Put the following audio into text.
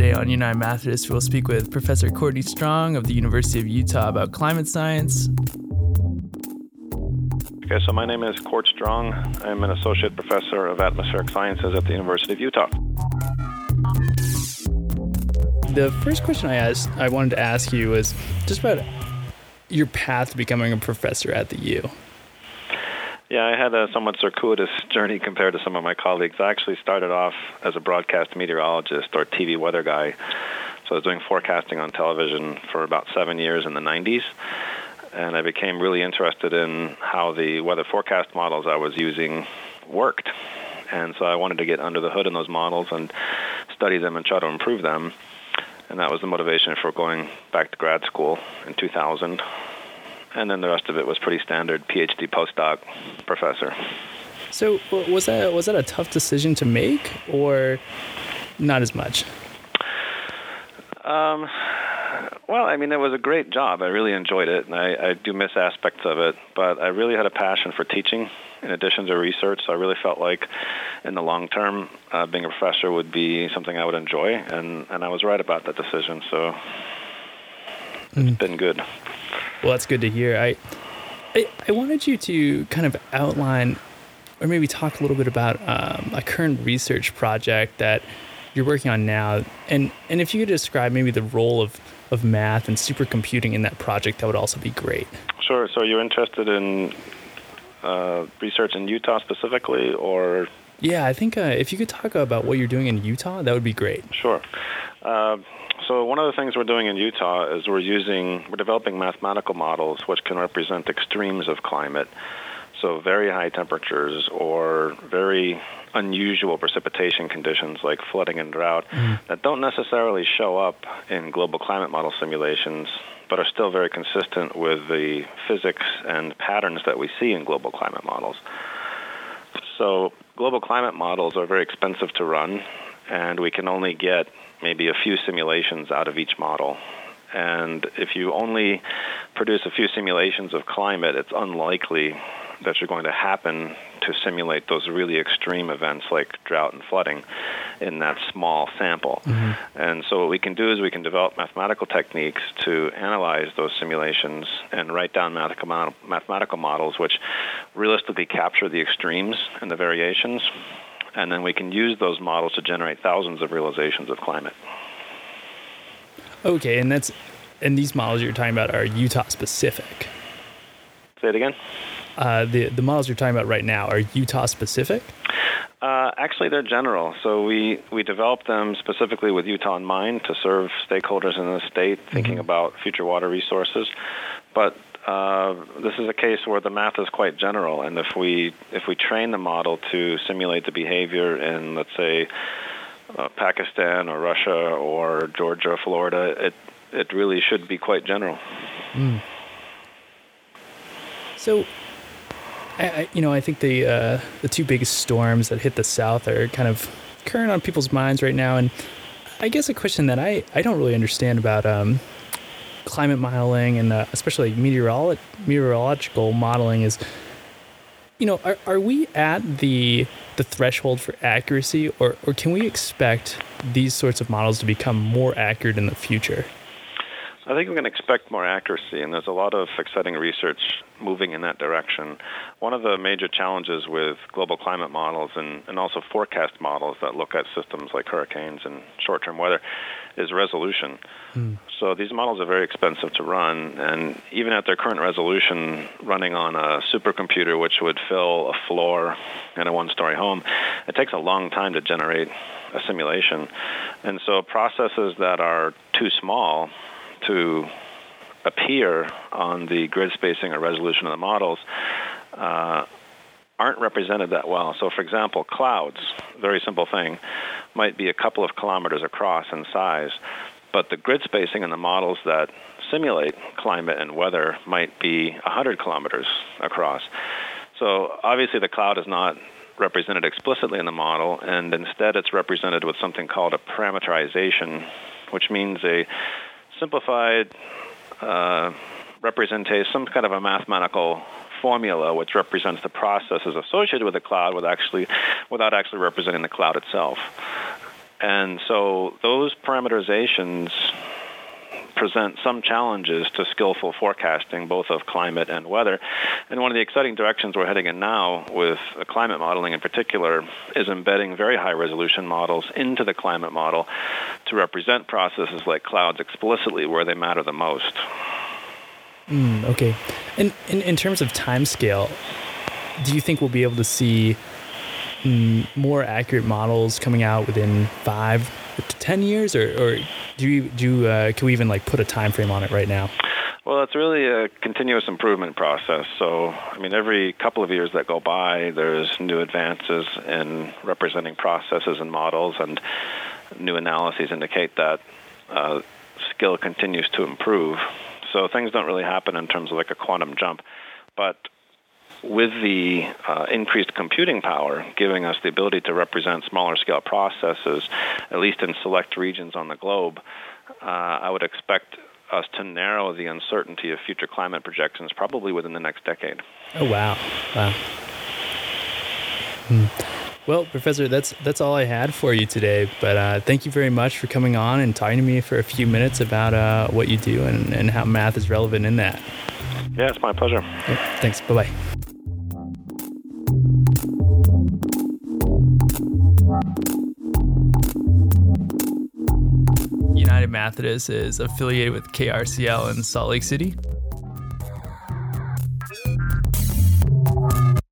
Today on United Methodist, we'll speak with Professor Courtenay Strong of the University of Utah about climate science. Okay, so my name is Court Strong. I'm an associate professor of atmospheric sciences at the University of Utah. The first question I asked, I wanted to ask you was just about your path to becoming a professor at the U. Yeah, I had a somewhat circuitous journey compared to some of my colleagues. I actually started off as a broadcast meteorologist or TV weather guy. So I was doing forecasting on television for about seven years in the 90s. And I became really interested in how the weather forecast models I was using worked. And so I wanted to get under the hood in those models and study them and try to improve them. And that was the motivation for going back to grad school in 2000 and then the rest of it was pretty standard PhD postdoc professor. So was that was that a tough decision to make, or not as much? Um, well, I mean, it was a great job. I really enjoyed it, and I, I do miss aspects of it. But I really had a passion for teaching, in addition to research. So I really felt like, in the long term, uh, being a professor would be something I would enjoy, and and I was right about that decision. So it's mm. been good. Well, that's good to hear. I, I, I wanted you to kind of outline, or maybe talk a little bit about um, a current research project that you're working on now, and and if you could describe maybe the role of of math and supercomputing in that project, that would also be great. Sure. So are you're interested in uh, research in Utah specifically, or? Yeah, I think uh, if you could talk about what you're doing in Utah, that would be great. Sure. Uh, so one of the things we're doing in Utah is we're using we're developing mathematical models which can represent extremes of climate. So very high temperatures or very unusual precipitation conditions like flooding and drought mm. that don't necessarily show up in global climate model simulations but are still very consistent with the physics and patterns that we see in global climate models. So global climate models are very expensive to run and we can only get maybe a few simulations out of each model. And if you only produce a few simulations of climate, it's unlikely that you're going to happen to simulate those really extreme events like drought and flooding in that small sample. Mm-hmm. And so what we can do is we can develop mathematical techniques to analyze those simulations and write down mathematical models which realistically capture the extremes and the variations and then we can use those models to generate thousands of realizations of climate. Okay, and that's and these models you're talking about are Utah specific. Say it again. Uh, the the models you're talking about right now are Utah specific. Uh, actually, they're general. So we we developed them specifically with Utah in mind to serve stakeholders in the state, thinking mm-hmm. about future water resources. But uh, this is a case where the math is quite general, and if we if we train the model to simulate the behavior in, let's say, uh, Pakistan or Russia or Georgia, or Florida, it it really should be quite general. Mm. So, I, I, you know, I think the uh, the two biggest storms that hit the South are kind of current on people's minds right now, and I guess a question that I, I don't really understand about um, climate modeling and uh, especially meteorolo- meteorological modeling is you know are, are we at the the threshold for accuracy or, or can we expect these sorts of models to become more accurate in the future I think we can expect more accuracy, and there's a lot of exciting research moving in that direction. One of the major challenges with global climate models and, and also forecast models that look at systems like hurricanes and short term weather is resolution. Mm. So these models are very expensive to run, and even at their current resolution, running on a supercomputer, which would fill a floor in a one story home, it takes a long time to generate a simulation. And so processes that are too small to appear on the grid spacing or resolution of the models uh, aren't represented that well. So, for example, clouds, very simple thing, might be a couple of kilometers across in size, but the grid spacing in the models that simulate climate and weather might be 100 kilometers across. So, obviously, the cloud is not represented explicitly in the model, and instead it's represented with something called a parameterization, which means a simplified uh, representation, some kind of a mathematical formula which represents the processes associated with the cloud with actually, without actually representing the cloud itself. And so those parameterizations present some challenges to skillful forecasting, both of climate and weather. And one of the exciting directions we're heading in now with climate modeling in particular is embedding very high resolution models into the climate model to represent processes like clouds explicitly where they matter the most. Mm, okay. And in, in terms of time scale, do you think we'll be able to see mm, more accurate models coming out within five to ten years, or, or do you do uh, can we even like put a time frame on it right now? Well, it's really a continuous improvement process. So, I mean, every couple of years that go by, there's new advances in representing processes and models, and new analyses indicate that uh, skill continues to improve. So things don't really happen in terms of like a quantum jump, but with the uh, increased computing power giving us the ability to represent smaller scale processes, at least in select regions on the globe, uh, I would expect us to narrow the uncertainty of future climate projections probably within the next decade. Oh, wow. Wow. Hmm. Well, Professor, that's that's all I had for you today. But uh, thank you very much for coming on and talking to me for a few minutes about uh, what you do and, and how math is relevant in that. Yeah, it's my pleasure. thanks. Bye bye. United Methodist is affiliated with KRCL in Salt Lake City.